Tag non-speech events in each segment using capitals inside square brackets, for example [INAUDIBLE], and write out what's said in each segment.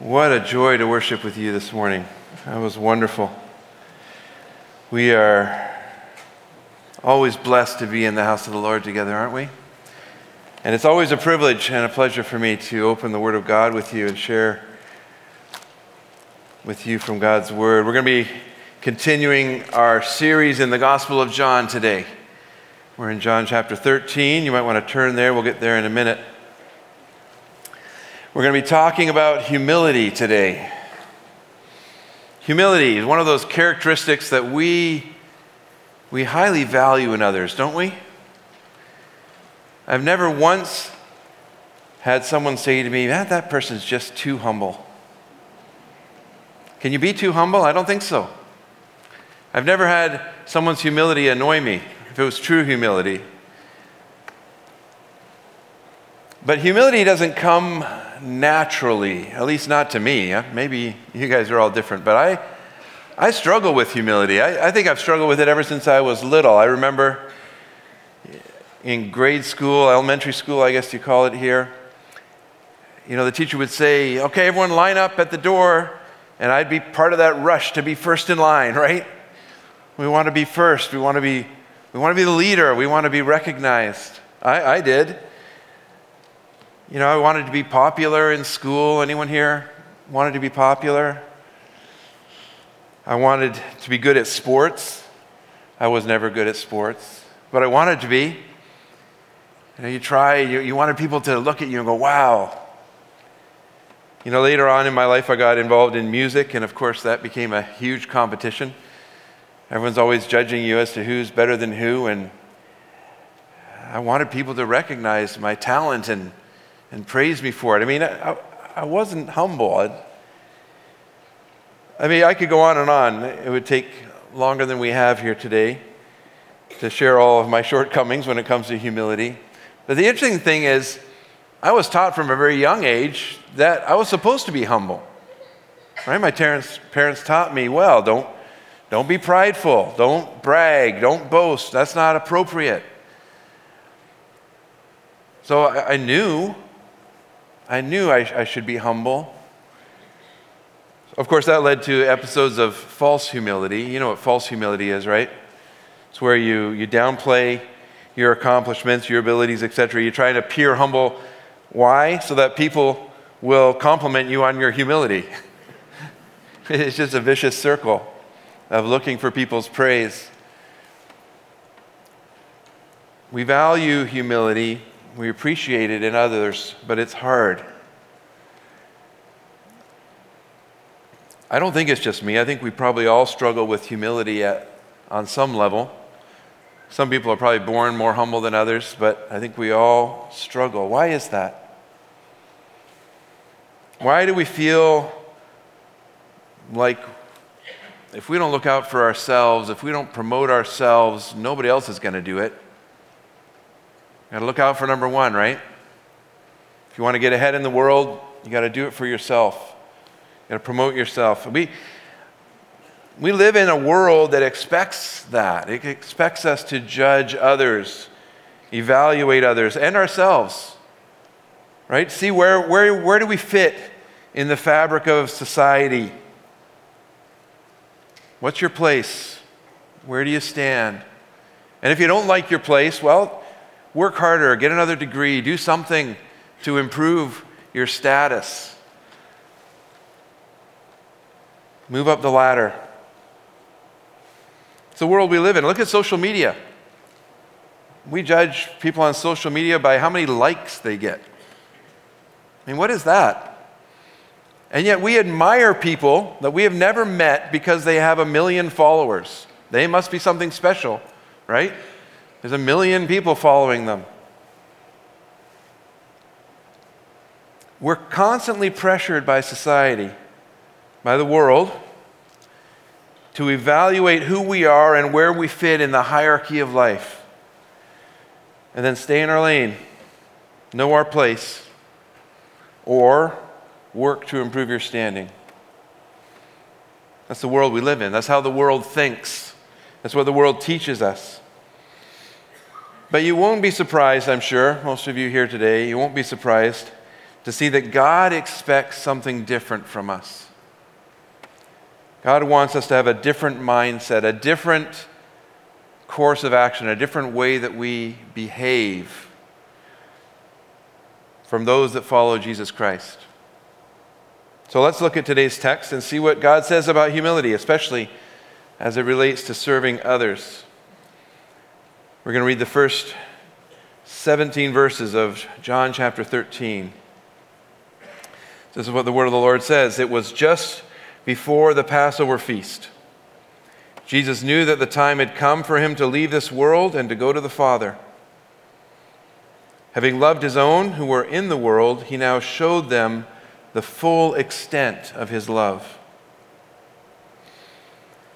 What a joy to worship with you this morning. That was wonderful. We are always blessed to be in the house of the Lord together, aren't we? And it's always a privilege and a pleasure for me to open the Word of God with you and share with you from God's Word. We're going to be continuing our series in the Gospel of John today. We're in John chapter 13. You might want to turn there. We'll get there in a minute. We're going to be talking about humility today. Humility is one of those characteristics that we, we highly value in others, don't we? I've never once had someone say to me, that, that person's just too humble. Can you be too humble? I don't think so. I've never had someone's humility annoy me, if it was true humility. But humility doesn't come naturally, at least not to me. Maybe you guys are all different, but I, I struggle with humility. I, I think I've struggled with it ever since I was little. I remember in grade school, elementary school, I guess you call it here, you know, the teacher would say, okay, everyone line up at the door, and I'd be part of that rush to be first in line, right? We want to be first. We want to be, we want to be the leader. We want to be recognized. I, I did. You know, I wanted to be popular in school. Anyone here wanted to be popular? I wanted to be good at sports. I was never good at sports, but I wanted to be. You know, you try, you, you wanted people to look at you and go, wow. You know, later on in my life, I got involved in music, and of course, that became a huge competition. Everyone's always judging you as to who's better than who, and I wanted people to recognize my talent and and praise me for it. I mean, I, I wasn't humble. I, I mean, I could go on and on. It would take longer than we have here today to share all of my shortcomings when it comes to humility. But the interesting thing is, I was taught from a very young age that I was supposed to be humble. Right? My parents, parents taught me, well, don't, don't be prideful, don't brag, don't boast. That's not appropriate. So I, I knew I knew I, I should be humble. Of course, that led to episodes of false humility. You know what false humility is, right? It's where you, you downplay your accomplishments, your abilities, etc. You try to appear humble. Why? So that people will compliment you on your humility. [LAUGHS] it's just a vicious circle of looking for people's praise. We value humility we appreciate it in others, but it's hard. I don't think it's just me. I think we probably all struggle with humility at, on some level. Some people are probably born more humble than others, but I think we all struggle. Why is that? Why do we feel like if we don't look out for ourselves, if we don't promote ourselves, nobody else is going to do it? Got to look out for number one, right? If you want to get ahead in the world, you got to do it for yourself. You got to promote yourself. We, we live in a world that expects that. It expects us to judge others, evaluate others, and ourselves. Right? See where, where, where do we fit in the fabric of society? What's your place? Where do you stand? And if you don't like your place, well, work harder, get another degree, do something to improve your status. Move up the ladder. It's the world we live in. Look at social media. We judge people on social media by how many likes they get. I mean, what is that? And yet we admire people that we have never met because they have a million followers. They must be something special, right? There's a million people following them. We're constantly pressured by society, by the world, to evaluate who we are and where we fit in the hierarchy of life. And then stay in our lane, know our place, or work to improve your standing. That's the world we live in. That's how the world thinks. That's what the world teaches us. But you won't be surprised, I'm sure, most of you here today, you won't be surprised to see that God expects something different from us. God wants us to have a different mindset, a different course of action, a different way that we behave from those that follow Jesus Christ. So let's look at today's text and see what God says about humility, especially as it relates to serving others. We're going to read the first 17 verses of John chapter 13. This is what the word of the Lord says. It was just before the Passover feast. Jesus knew that the time had come for him to leave this world and to go to the Father. Having loved his own who were in the world, he now showed them the full extent of his love.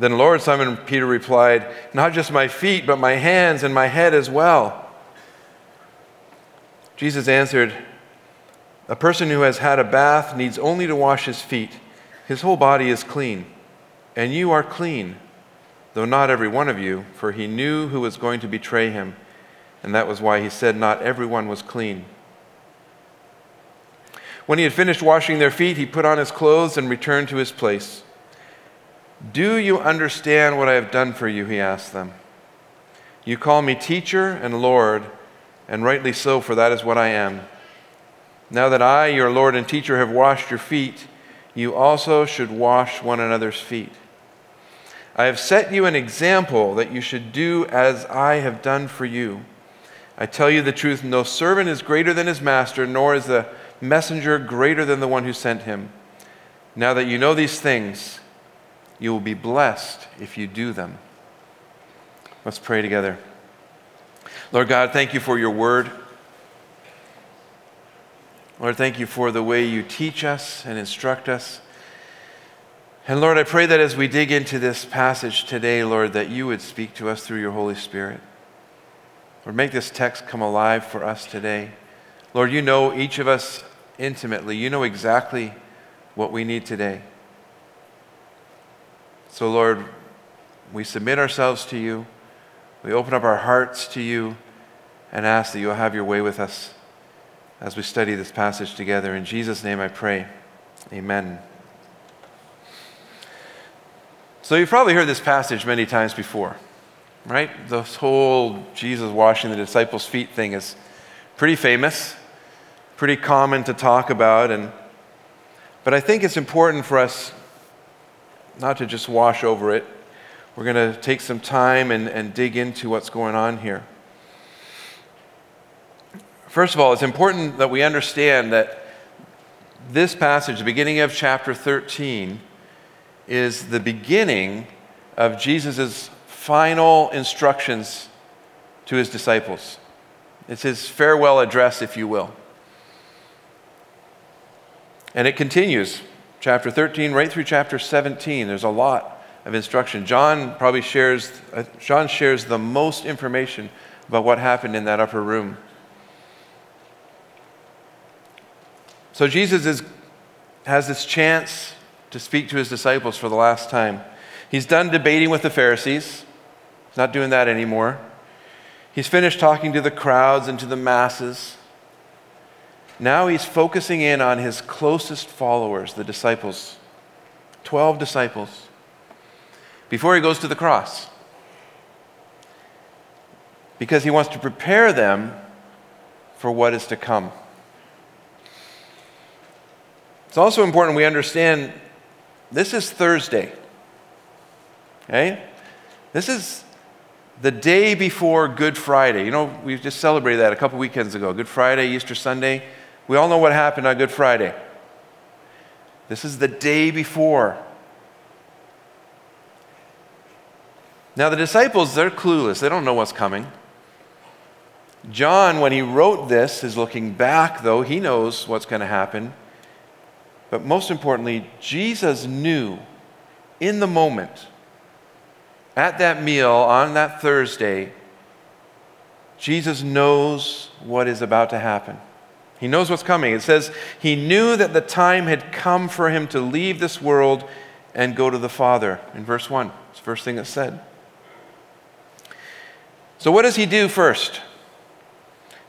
Then Lord, Simon Peter replied, Not just my feet, but my hands and my head as well. Jesus answered, A person who has had a bath needs only to wash his feet. His whole body is clean. And you are clean, though not every one of you, for he knew who was going to betray him. And that was why he said, Not everyone was clean. When he had finished washing their feet, he put on his clothes and returned to his place. Do you understand what I have done for you? He asked them. You call me teacher and Lord, and rightly so, for that is what I am. Now that I, your Lord and teacher, have washed your feet, you also should wash one another's feet. I have set you an example that you should do as I have done for you. I tell you the truth no servant is greater than his master, nor is the messenger greater than the one who sent him. Now that you know these things, you will be blessed if you do them. Let's pray together. Lord God, thank you for your word. Lord, thank you for the way you teach us and instruct us. And Lord, I pray that as we dig into this passage today, Lord, that you would speak to us through your Holy Spirit. Lord, make this text come alive for us today. Lord, you know each of us intimately. You know exactly what we need today. So, Lord, we submit ourselves to you. We open up our hearts to you and ask that you'll have your way with us as we study this passage together. In Jesus' name I pray. Amen. So, you've probably heard this passage many times before, right? This whole Jesus washing the disciples' feet thing is pretty famous pretty common to talk about. And, but I think it's important for us not to just wash over it. We're going to take some time and, and dig into what's going on here. First of all, it's important that we understand that this passage, the beginning of chapter 13, is the beginning of Jesus' final instructions to his disciples. It's his farewell address, if you will. And it continues, chapter 13 right through chapter 17. There's a lot of instruction. John probably shares, uh, John shares the most information about what happened in that upper room. So Jesus is, has this chance to speak to his disciples for the last time. He's done debating with the Pharisees, he's not doing that anymore. He's finished talking to the crowds and to the masses. Now he's focusing in on his closest followers, the disciples, 12 disciples, before he goes to the cross. Because he wants to prepare them for what is to come. It's also important we understand this is Thursday. Okay? This is the day before Good Friday. You know, we just celebrated that a couple weekends ago Good Friday, Easter Sunday. We all know what happened on Good Friday. This is the day before. Now, the disciples, they're clueless. They don't know what's coming. John, when he wrote this, is looking back, though. He knows what's going to happen. But most importantly, Jesus knew in the moment, at that meal on that Thursday, Jesus knows what is about to happen. He knows what's coming. It says he knew that the time had come for him to leave this world and go to the Father in verse 1. It's the first thing that's said. So, what does he do first?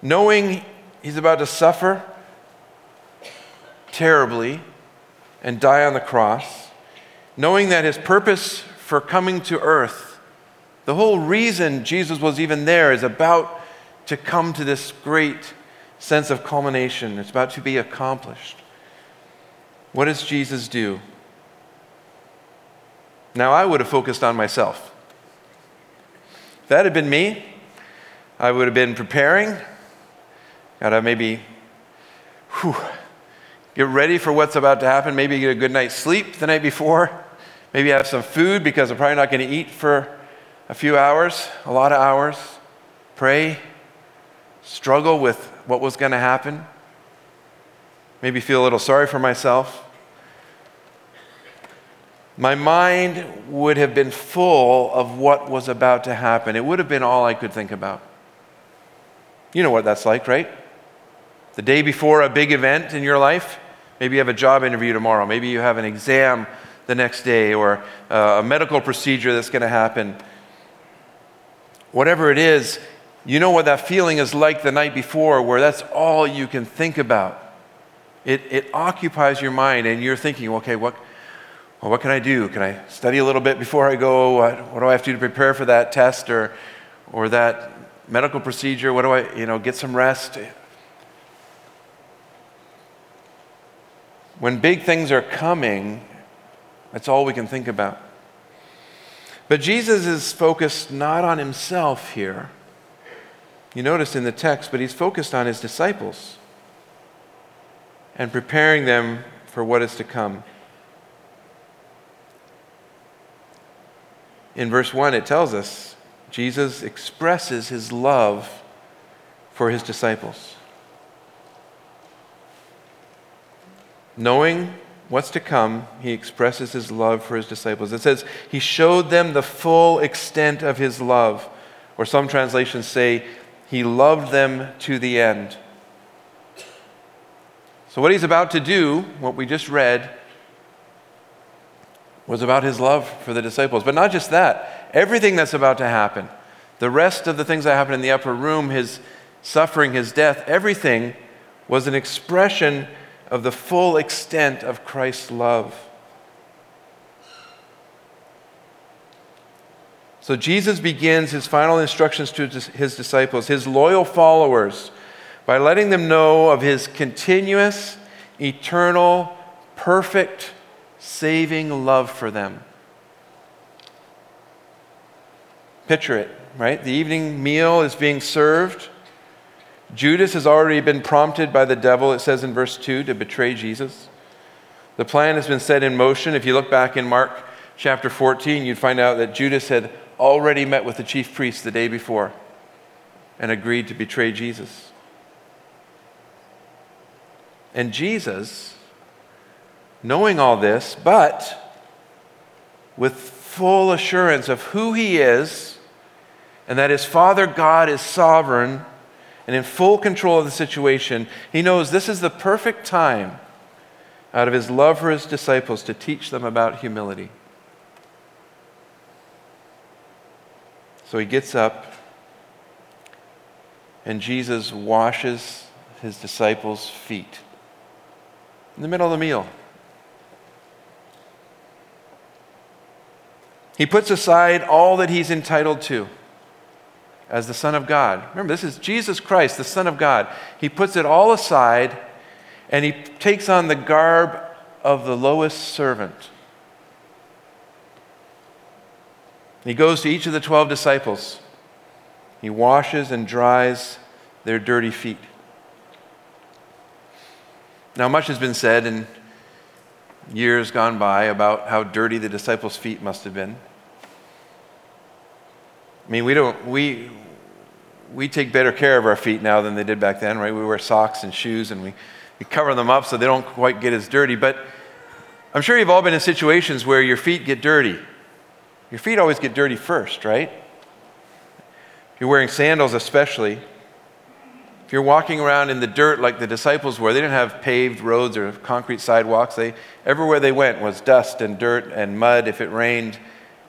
Knowing he's about to suffer terribly and die on the cross, knowing that his purpose for coming to earth, the whole reason Jesus was even there, is about to come to this great sense of culmination. It's about to be accomplished. What does Jesus do? Now, I would have focused on myself If that had been me, I would have been preparing. Gotta maybe whew, get ready for what's about to happen. Maybe get a good night's sleep the night before. Maybe have some food because I'm probably not going to eat for a few hours, a lot of hours. Pray, struggle with what was going to happen. Maybe feel a little sorry for myself my mind would have been full of what was about to happen. It would have been all I could think about. You know what that's like, right? The day before a big event in your life, maybe you have a job interview tomorrow, maybe you have an exam the next day, or uh, a medical procedure that's going to happen. Whatever it is, you know what that feeling is like the night before, where that's all you can think about. It, it occupies your mind, and you're thinking, okay, what, well, what can I do? Can I study a little bit before I go? What, what do I have to do to prepare for that test or, or that medical procedure? What do I, you know, get some rest? When big things are coming, that's all we can think about. But Jesus is focused not on himself here. You notice in the text, but he's focused on his disciples and preparing them for what is to come. in verse 1, it tells us Jesus expresses his love for his disciples. Knowing what's to come, he expresses his love for his disciples. It says, He showed them the full extent of his love. Or some translations say, He loved them to the end. So, what he's about to do, what we just read, was about his love for the disciples. But not just that, everything that's about to happen, the rest of the things that happen in the upper room, his suffering, his death, everything was an expression of the full extent of Christ's love. So Jesus begins his final instructions to his disciples, his loyal followers, by letting them know of his continuous, eternal, perfect saving love for them. Picture it, right? The evening meal is being served. Judas has already been prompted by the devil, it says in verse 2, to betray Jesus. The plan has been set in motion. If you look back in Mark chapter 14, you'd find out that Judas had already met with the chief priests the day before and agreed to betray Jesus. And Jesus knowing all this, but with full assurance of who he is and that his Father God is sovereign and in full control of the situation, he knows this is the perfect time out of his love for his disciples to teach them about humility. So he gets up, and Jesus washes his disciples' feet in the middle of the meal. He puts aside all that he's entitled to as the Son of God. Remember, this is Jesus Christ, the Son of God. He puts it all aside and he takes on the garb of the lowest servant. He goes to each of the 12 disciples. He washes and dries their dirty feet. Now, much has been said in years gone by about how dirty the disciples' feet must have been. I mean, we don't, we, we take better care of our feet now than they did back then, right? We wear socks and shoes and we, we cover them up so they don't quite get as dirty. But I'm sure you've all been in situations where your feet get dirty. Your feet always get dirty first, right? If you're wearing sandals, especially. If you're walking around in the dirt like the disciples were, they didn't have paved roads or concrete sidewalks. They, everywhere they went was dust and dirt and mud if it rained,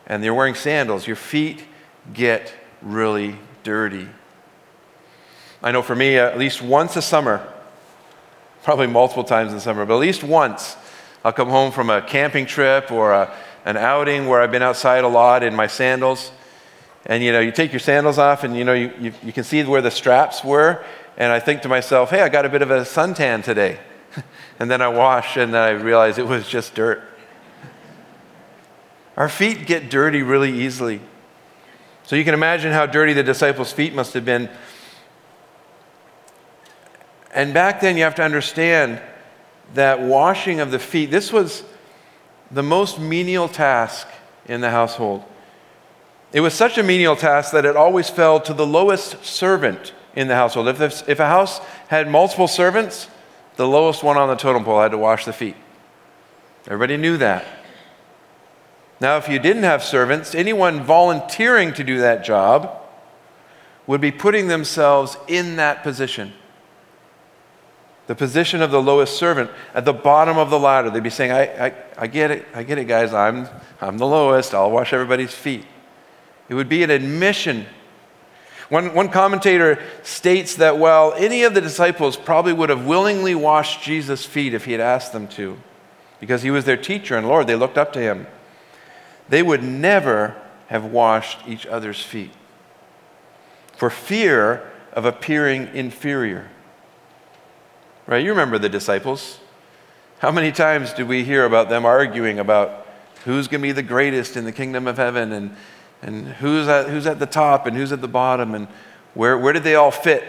and you're wearing sandals. Your feet get really dirty. I know for me, uh, at least once a summer, probably multiple times in the summer, but at least once, I'll come home from a camping trip or a, an outing where I've been outside a lot in my sandals. And you know, you take your sandals off and you know, you, you, you can see where the straps were. And I think to myself, hey, I got a bit of a suntan today. [LAUGHS] and then I wash and I realize it was just dirt. Our feet get dirty really easily. So you can imagine how dirty the disciples' feet must have been. And back then, you have to understand that washing of the feet, this was the most menial task in the household. It was such a menial task that it always fell to the lowest servant in the household. If, if a house had multiple servants, the lowest one on the totem pole had to wash the feet. Everybody knew that. Now, if you didn't have servants, anyone volunteering to do that job would be putting themselves in that position. The position of the lowest servant at the bottom of the ladder. They'd be saying, I, I, I get it, I get it, guys. I'm, I'm the lowest. I'll wash everybody's feet. It would be an admission. One, one commentator states that, well, any of the disciples probably would have willingly washed Jesus' feet if he had asked them to, because he was their teacher and Lord. They looked up to him they would never have washed each other's feet for fear of appearing inferior. Right? You remember the disciples. How many times do we hear about them arguing about who's going to be the greatest in the kingdom of heaven and, and who's, at, who's at the top and who's at the bottom and where, where did they all fit?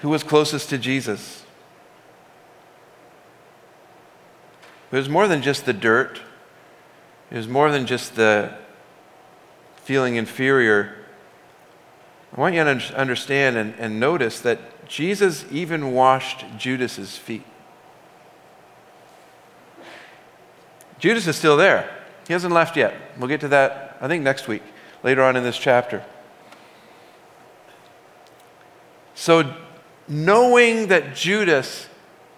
Who was closest to Jesus? It was more than just the dirt it was more than just the feeling inferior. I want you to understand and, and notice that Jesus even washed Judas's feet. Judas is still there. He hasn't left yet. We'll get to that, I think, next week, later on in this chapter. So, knowing that Judas,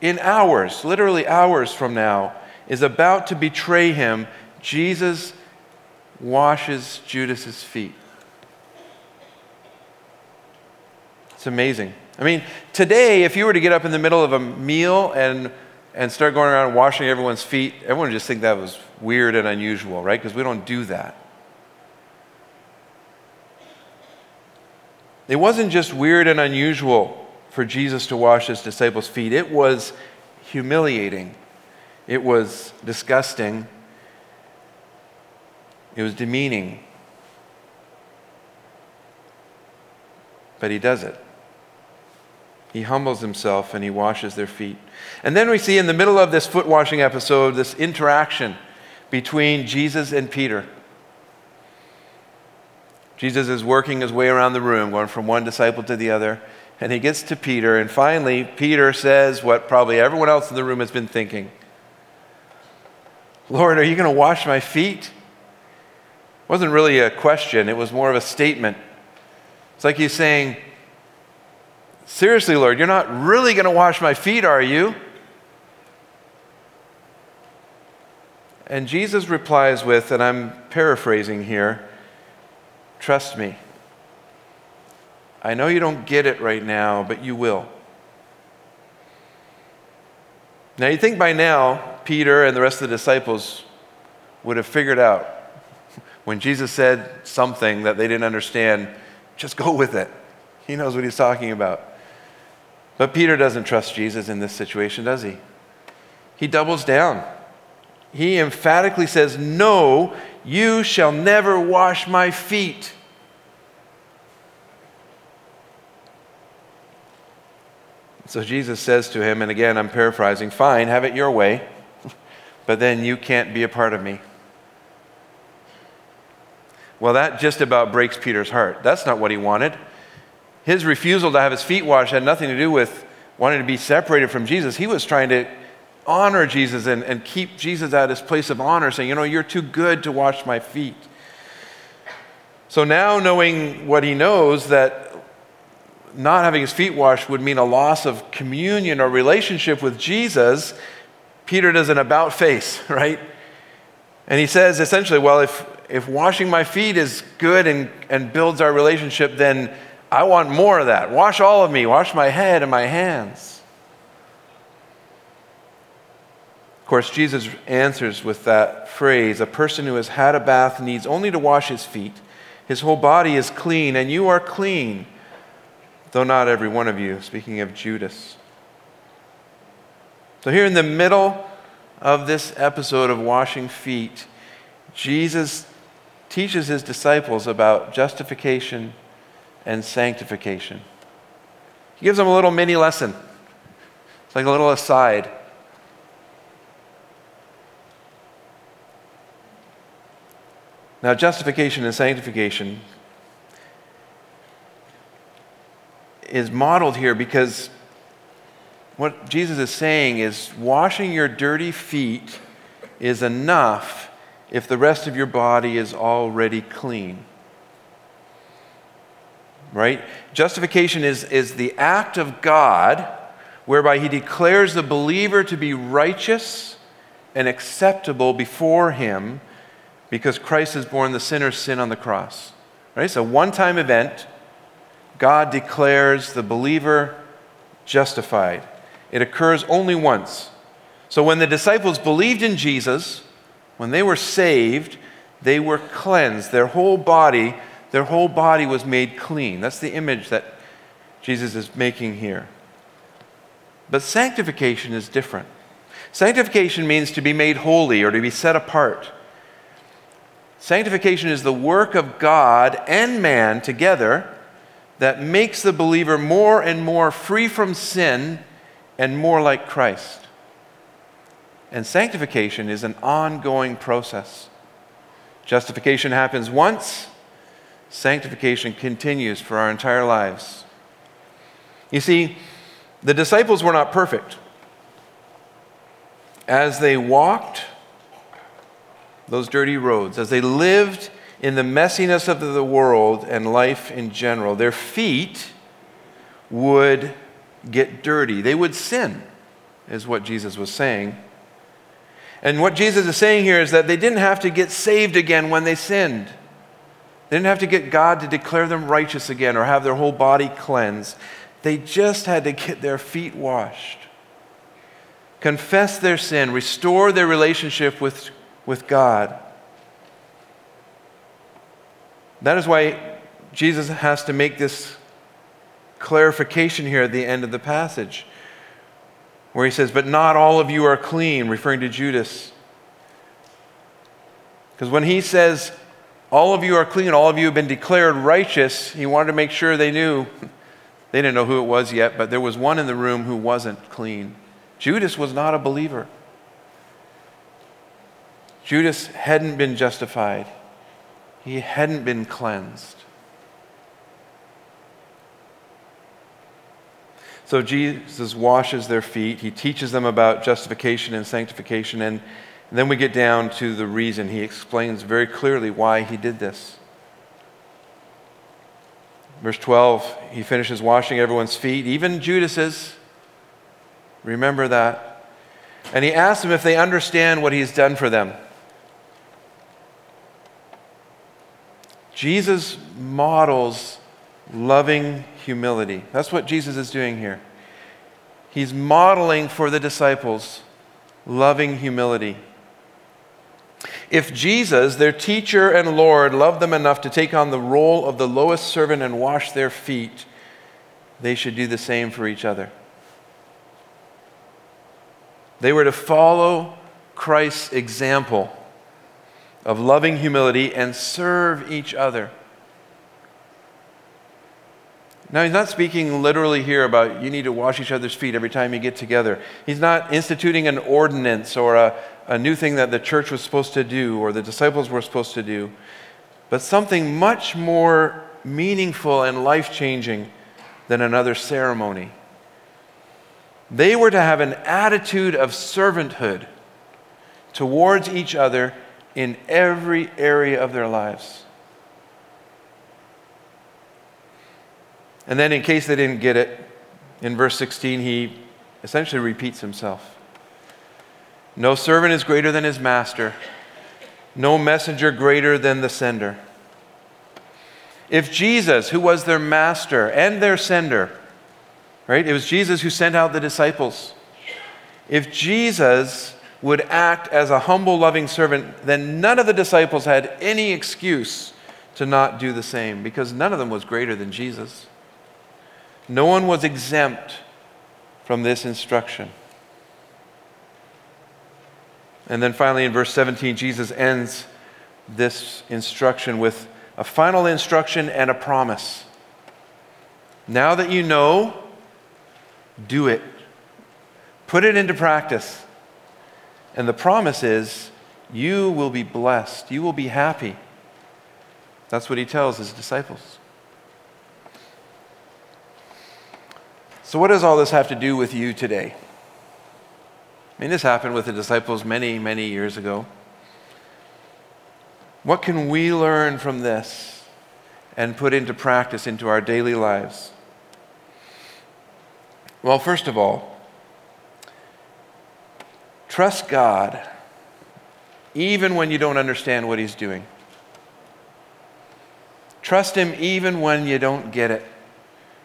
in hours, literally hours from now, is about to betray him, Jesus washes Judas's feet. It's amazing. I mean, today, if you were to get up in the middle of a meal and, and start going around washing everyone's feet, everyone would just think that was weird and unusual, right? Because we don't do that. It wasn't just weird and unusual for Jesus to wash his disciples' feet, it was humiliating, it was disgusting, it was demeaning. But he does it. He humbles himself and he washes their feet. And then we see in the middle of this foot washing episode this interaction between Jesus and Peter. Jesus is working his way around the room, going from one disciple to the other, and he gets to Peter, and finally, Peter says what probably everyone else in the room has been thinking Lord, are you going to wash my feet? wasn't really a question, it was more of a statement. It's like he's saying, Seriously, Lord, you're not really going to wash my feet, are you? And Jesus replies with, and I'm paraphrasing here, trust me. I know you don't get it right now, but you will. Now, you think by now, Peter and the rest of the disciples would have figured out [LAUGHS] when Jesus said something that they didn't understand, just go with it. He knows what he's talking about. But Peter doesn't trust Jesus in this situation, does he? He doubles down. he emphatically says, No, you shall never wash my feet. So Jesus says to him, and again I'm paraphrasing, Fine, have it your way, [LAUGHS] but then you can't be a part of me. Well, that just about breaks Peter's heart. That's not what he wanted. His refusal to have his feet washed had nothing to do with wanting to be separated from Jesus. He was trying to honor Jesus and, and keep Jesus at his place of honor, saying, You know, you're too good to wash my feet. So now, knowing what he knows, that not having his feet washed would mean a loss of communion or relationship with Jesus, Peter does an about face, [LAUGHS] right? And he says essentially, well, if, if washing my feet is good and, and builds our relationship, then I want more of that. Wash all of me, wash my head and my hands. Of course, Jesus answers with that phrase a person who has had a bath needs only to wash his feet. His whole body is clean, and you are clean though not every one of you, speaking of Judas. So, here in the middle of this episode of washing feet, Jesus teaches his disciples about justification and sanctification. He gives them a little mini lesson. It's like a little aside. Now, justification and sanctification is modeled here because what Jesus is saying is washing your dirty feet is enough if the rest of your body is already clean. Right? Justification is, is the act of God whereby he declares the believer to be righteous and acceptable before him because Christ has borne the sinner's sin on the cross. Right? It's a one time event God declares the believer justified. It occurs only once. So when the disciples believed in Jesus, when they were saved, they were cleansed. Their whole body, their whole body was made clean. That's the image that Jesus is making here. But sanctification is different. Sanctification means to be made holy or to be set apart. Sanctification is the work of God and man together that makes the believer more and more free from sin and more like Christ. And sanctification is an ongoing process. Justification happens once, sanctification continues for our entire lives. You see, the disciples were not perfect. As they walked those dirty roads, as they lived in the messiness of the world and life in general, their feet would get dirty. They would sin, is what Jesus was saying. And what Jesus is saying here is that they didn't have to get saved again when they sinned. They didn't have to get God to declare them righteous again or have their whole body cleansed. They just had to get their feet washed, confess their sin, restore their relationship with, with God. That is why Jesus has to make this clarification here at the end of the passage, where he says, But not all of you are clean, referring to Judas. Because when he says, All of you are clean, all of you have been declared righteous, he wanted to make sure they knew. [LAUGHS] They didn't know who it was yet, but there was one in the room who wasn't clean. Judas was not a believer. Judas hadn't been justified he hadn't been cleansed. So Jesus washes their feet. He teaches them about justification and sanctification. And then we get down to the reason. He explains very clearly why he did this. Verse 12, he finishes washing everyone's feet, even Judas's. Remember that. And he asks them if they understand what he's done for them. Jesus models loving humility. That's what Jesus is doing here. He's modeling for the disciples loving humility. If Jesus, their teacher and Lord, loved them enough to take on the role of the lowest servant and wash their feet, they should do the same for each other. They were to follow Christ's example of loving humility and serve each other. Now, he's not speaking literally here about you need to wash each other's feet every time you get together. He's not instituting an ordinance or a, a new thing that the church was supposed to do or the disciples were supposed to do, but something much more meaningful and life changing than another ceremony. They were to have an attitude of servanthood towards each other in every area of their lives. And then, in case they didn't get it, in verse 16, he essentially repeats himself No servant is greater than his master, no messenger greater than the sender. If Jesus, who was their master and their sender, right? It was Jesus who sent out the disciples. If Jesus would act as a humble, loving servant, then none of the disciples had any excuse to not do the same because none of them was greater than Jesus. No one was exempt from this instruction. And then finally, in verse 17, Jesus ends this instruction with a final instruction and a promise. Now that you know, do it. Put it into practice. And the promise is you will be blessed, you will be happy. That's what he tells his disciples. So, what does all this have to do with you today? I mean, this happened with the disciples many, many years ago. What can we learn from this and put into practice into our daily lives? Well, first of all, trust God even when you don't understand what He's doing. Trust Him even when you don't get it.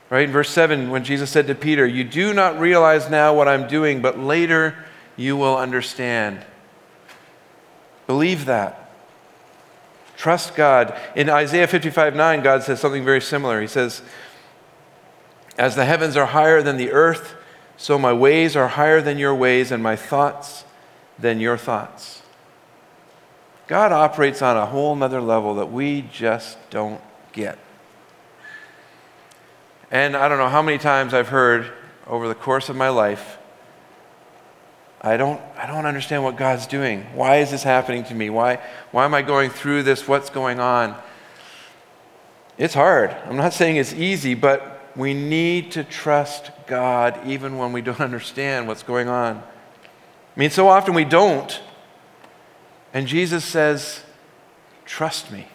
Right? In verse 7, when Jesus said to Peter, You do not realize now what I'm doing, but later you will understand. Believe that. Trust God. In Isaiah 55 9, God says something very similar. He says, As the heavens are higher than the earth, so my ways are higher than your ways, and my thoughts than your thoughts. God operates on a whole nother level that we just don't get. And I don't know how many times I've heard over the course of my life, I don't, I don't understand what God's doing. Why is this happening to me? Why, why am I going through this? What's going on? It's hard. I'm not saying it's easy, but we need to trust God even when we don't [LAUGHS] understand what's going on. I mean, so often we don't. And Jesus says, Trust me.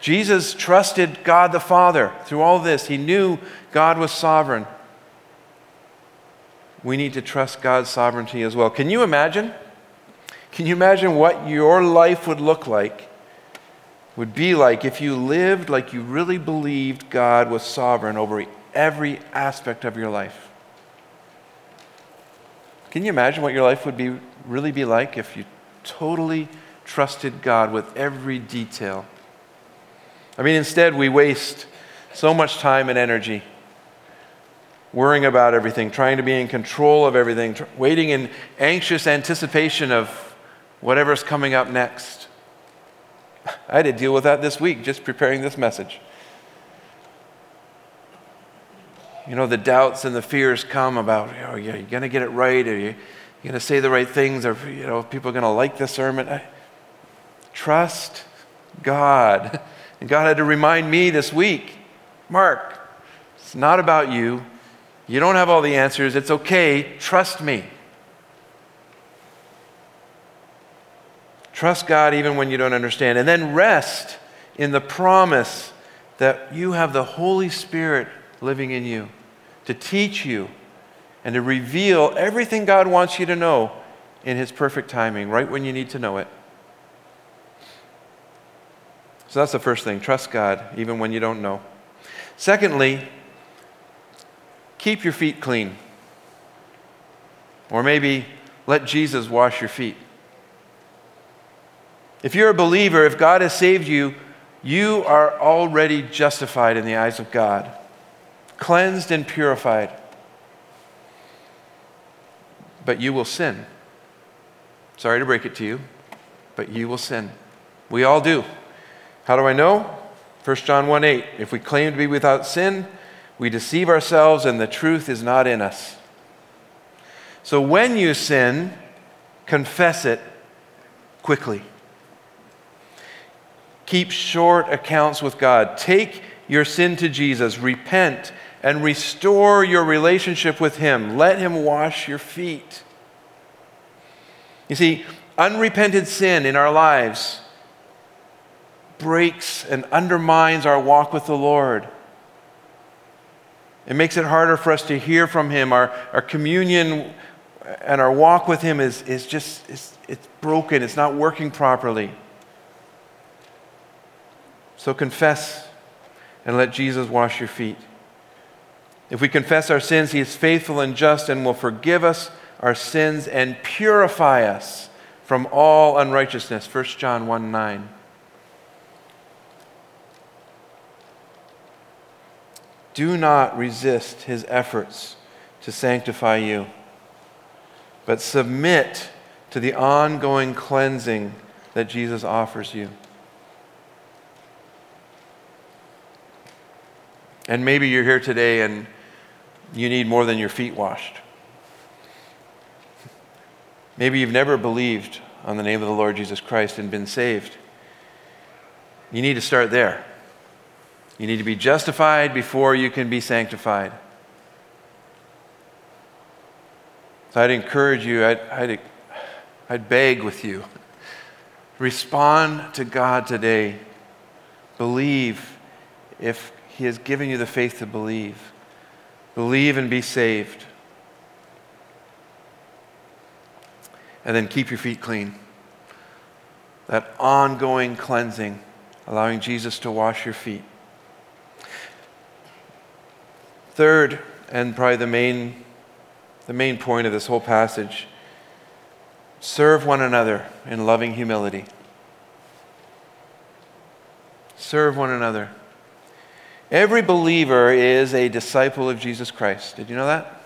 Jesus trusted God the Father through all this. He knew God was sovereign. We need to trust God's sovereignty as well. Can you imagine? Can you imagine what your life would look like, would be like if you lived like you really believed God was sovereign over every aspect of your life? Can you imagine what your life would be, really be like if you totally trusted God with every detail? I mean, instead, we waste so much time and energy worrying about everything, trying to be in control of everything, tr- waiting in anxious anticipation of whatever's coming up next. [LAUGHS] I had to deal with that this week just preparing this message. You know, the doubts and the fears come about, oh, are you going to get it right? Are you going to say the right things? Are you know, people going to like the sermon? I, trust God. [LAUGHS] And God had to remind me this week Mark, it's not about you. You don't have all the answers. It's okay. Trust me. Trust God even when you don't understand. And then rest in the promise that you have the Holy Spirit living in you to teach you and to reveal everything God wants you to know in His perfect timing, right when you need to know it. So that's the first thing trust God even when you don't know. Secondly, keep your feet clean. Or maybe let Jesus wash your feet. If you're a believer, if God has saved you, you are already justified in the eyes of God, cleansed and purified. but you will sin. Sorry to break it to you, but you will sin. We all do. How do I know? 1 John 1 8. If we claim to be without sin, we deceive ourselves and the truth is not in us. So when you sin, confess it quickly. Keep short accounts with God. Take your sin to Jesus, repent, and restore your relationship with Him. Let Him wash your feet. You see, unrepented sin in our lives breaks and undermines our walk with the Lord. It makes it harder for us to hear from Him. Our, our communion and our walk with Him is, is just it's, it's broken, it's not working properly. So confess and let Jesus wash your feet. If we confess our sins, He is faithful and just and will forgive us our sins and purify us from all unrighteousness. 1 John 1 9. Do not resist his efforts to sanctify you, but submit to the ongoing cleansing that Jesus offers you. And maybe you're here today and you need more than your feet washed. Maybe you've never believed on the name of the Lord Jesus Christ and been saved. You need to start there. You need to be justified before you can be sanctified. So I'd encourage you, I'd, I'd, I'd beg with you. Respond to God today. Believe if He has given you the faith to believe. Believe and be saved. And then keep your feet clean. That ongoing cleansing, allowing Jesus to wash your feet. Third, and probably the main, the main point of this whole passage serve one another in loving humility. Serve one another. Every believer is a disciple of Jesus Christ. Did you know that?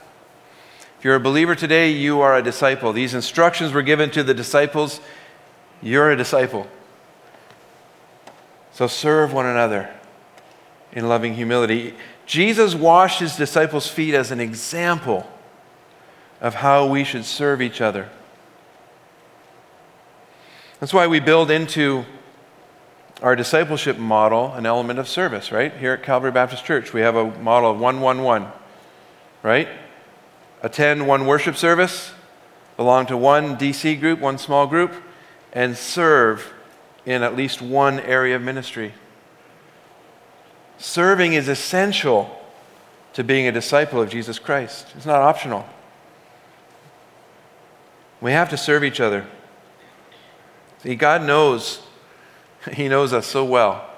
If you're a believer today, you are a disciple. These instructions were given to the disciples. You're a disciple. So serve one another in loving humility. Jesus washed his disciples' feet as an example of how we should serve each other. That's why we build into our discipleship model an element of service, right? Here at Calvary Baptist Church, we have a model of 111, right? Attend one worship service, belong to one DC group, one small group, and serve in at least one area of ministry. Serving is essential to being a disciple of Jesus Christ, it's not optional. We have to serve each other. See, God knows, [LAUGHS] He knows us so well.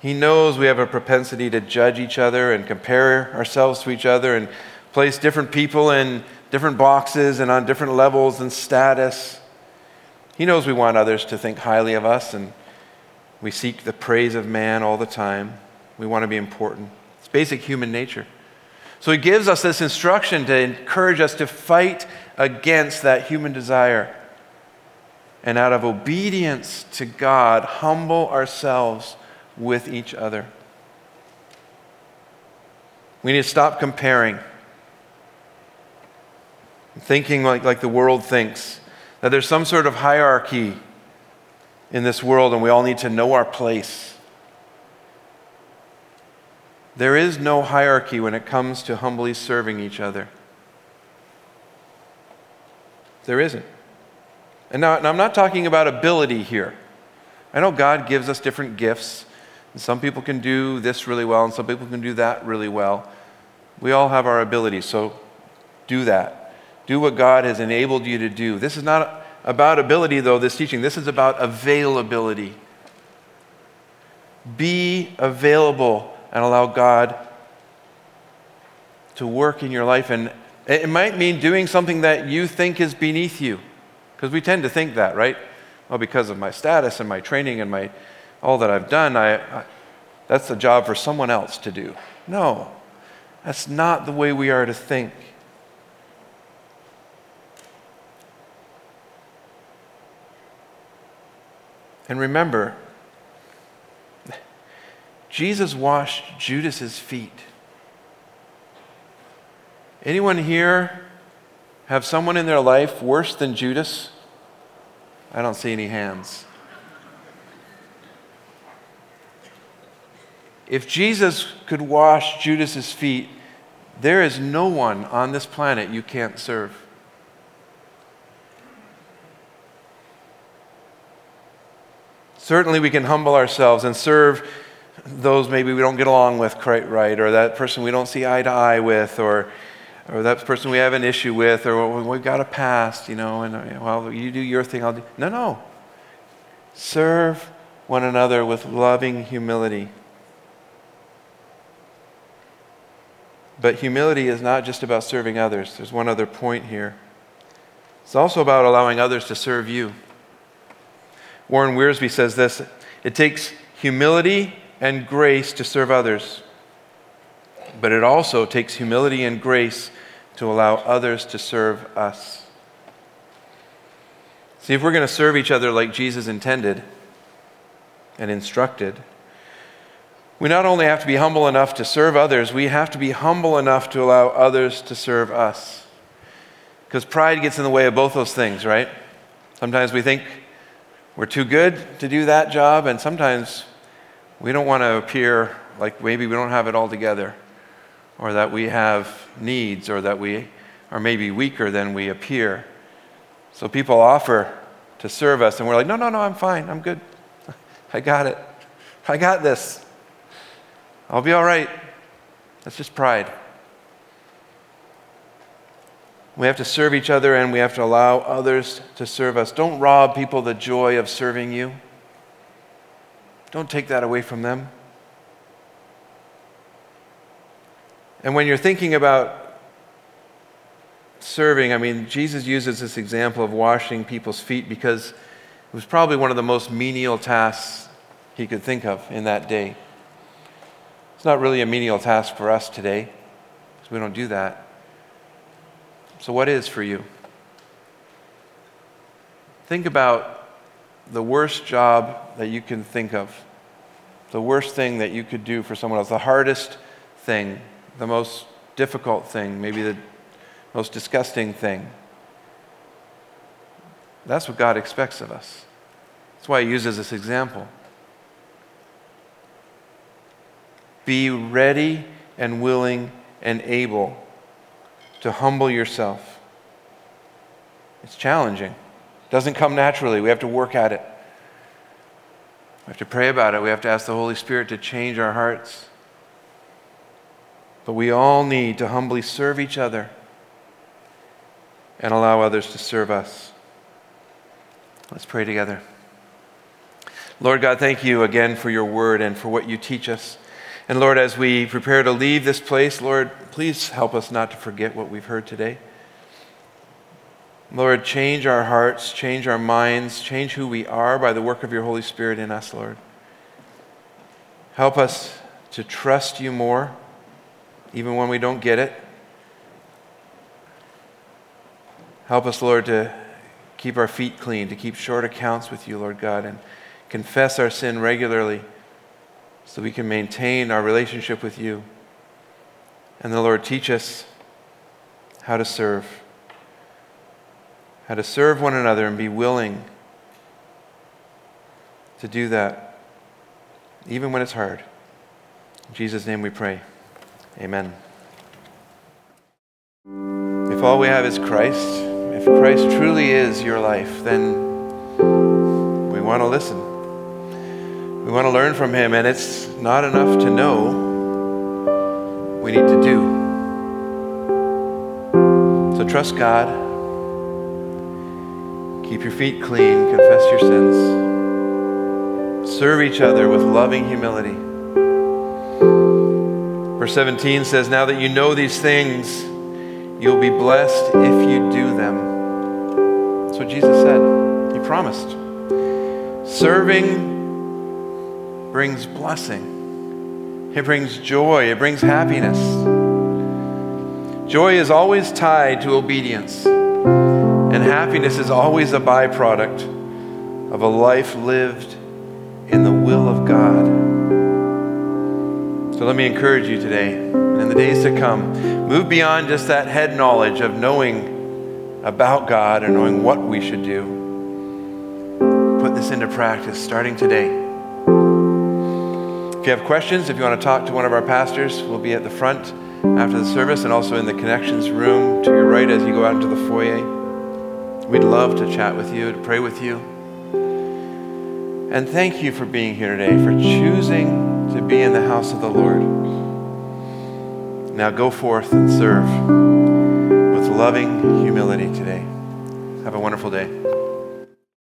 He knows we have a propensity to judge each other and compare ourselves to each other and place different people in different boxes and on different levels and status. He knows we want others to think highly of us and we seek the praise of man all the time. We want to be important. It's basic human nature. So he gives us this instruction to encourage us to fight against that human desire. And out of obedience to God, humble ourselves with each other. We need to stop comparing, thinking like, like the world thinks, that there's some sort of hierarchy in this world, and we all need to know our place. There is no hierarchy when it comes to humbly serving each other. There isn't. And now, I'm not talking about ability here. I know God gives us different gifts. And some people can do this really well, and some people can do that really well. We all have our abilities, so do that. Do what God has enabled you to do. This is not about ability, though, this teaching. This is about availability. Be available and allow God to work in your life. And it might mean doing something that you think is beneath you, because we tend to think that, right? Well, because of my status and my training and my all that I've done, I, I that's a job for someone else to do. No, that's not the way we are to think. And remember, Jesus washed Judas's feet. Anyone here have someone in their life worse than Judas? I don't see any hands. If Jesus could wash Judas's feet, there is no one on this planet you can't serve. Certainly, we can humble ourselves and serve those maybe we don't get along with quite right, or that person we don't see eye to eye with, or, or that person we have an issue with, or we've got a past, you know, and uh, well, you do your thing, I'll do. No, no. Serve one another with loving humility. But humility is not just about serving others. There's one other point here. It's also about allowing others to serve you. Warren Wiersbe says this it takes humility and grace to serve others, but it also takes humility and grace to allow others to serve us. See, if we're going to serve each other like Jesus intended and instructed, we not only have to be humble enough to serve others, we have to be humble enough to allow others to serve us. Because pride gets in the way of both those things, right? Sometimes we think we're too good to do that job, and sometimes we don't want to appear like maybe we don't have it all together, or that we have needs, or that we are maybe weaker than we appear. So people offer to serve us, and we're like, no, no, no, I'm fine. I'm good. [LAUGHS] I got it. I got this. I'll be all right. That's just pride. We have to serve each other and we have to allow others to serve us. Don't rob people the joy of serving you. Don't take that away from them. And when you're thinking about serving, I mean, Jesus uses this example of washing people's feet because it was probably one of the most menial tasks he could think of in that day. It's not really a menial task for us today because we don't do that. So, what is for you? Think about the worst job that you can think of, the worst thing that you could do for someone else, the hardest thing, the most difficult thing, maybe the most disgusting thing. That's what God expects of us. That's why He uses this example. Be ready and willing and able to humble yourself. It's challenging. It doesn't come naturally. We have to work at it. We have to pray about it. We have to ask the Holy Spirit to change our hearts. But we all need to humbly serve each other and allow others to serve us. Let's pray together. Lord God, thank you again for your word and for what you teach us. And Lord, as we prepare to leave this place, Lord, please help us not to forget what we've heard today. Lord, change our hearts, change our minds, change who we are by the work of your Holy Spirit in us, Lord. Help us to trust you more, even when we don't get it. Help us, Lord, to keep our feet clean, to keep short accounts with you, Lord God, and confess our sin regularly so we can maintain our relationship with you. And the Lord, teach us how to serve, how to serve one another and be willing to do that, even when it's hard. In Jesus' name we pray. Amen. If all we have is Christ, if Christ truly is your life, then we want to listen. We want to learn from him, and it's not enough to know. We need to do. So trust God. Keep your feet clean. Confess your sins. Serve each other with loving humility. Verse 17 says, Now that you know these things, you'll be blessed if you do them. That's what Jesus said. He promised. Serving brings blessing, it brings joy, it brings happiness. Joy is always tied to obedience, and happiness is always a byproduct of a life lived in the will of God. So let me encourage you today, and in the days to come, move beyond just that head knowledge of knowing about God and knowing what we should do. Put this into practice starting today. If you have questions, if you want to talk to one of our pastors, we'll be at the front after the service and also in the connections room to your right as you go out into the foyer. We'd love to chat with you, to pray with you. And thank you for being here today, for choosing to be in the house of the Lord. Now go forth and serve with loving humility today. Have a wonderful day.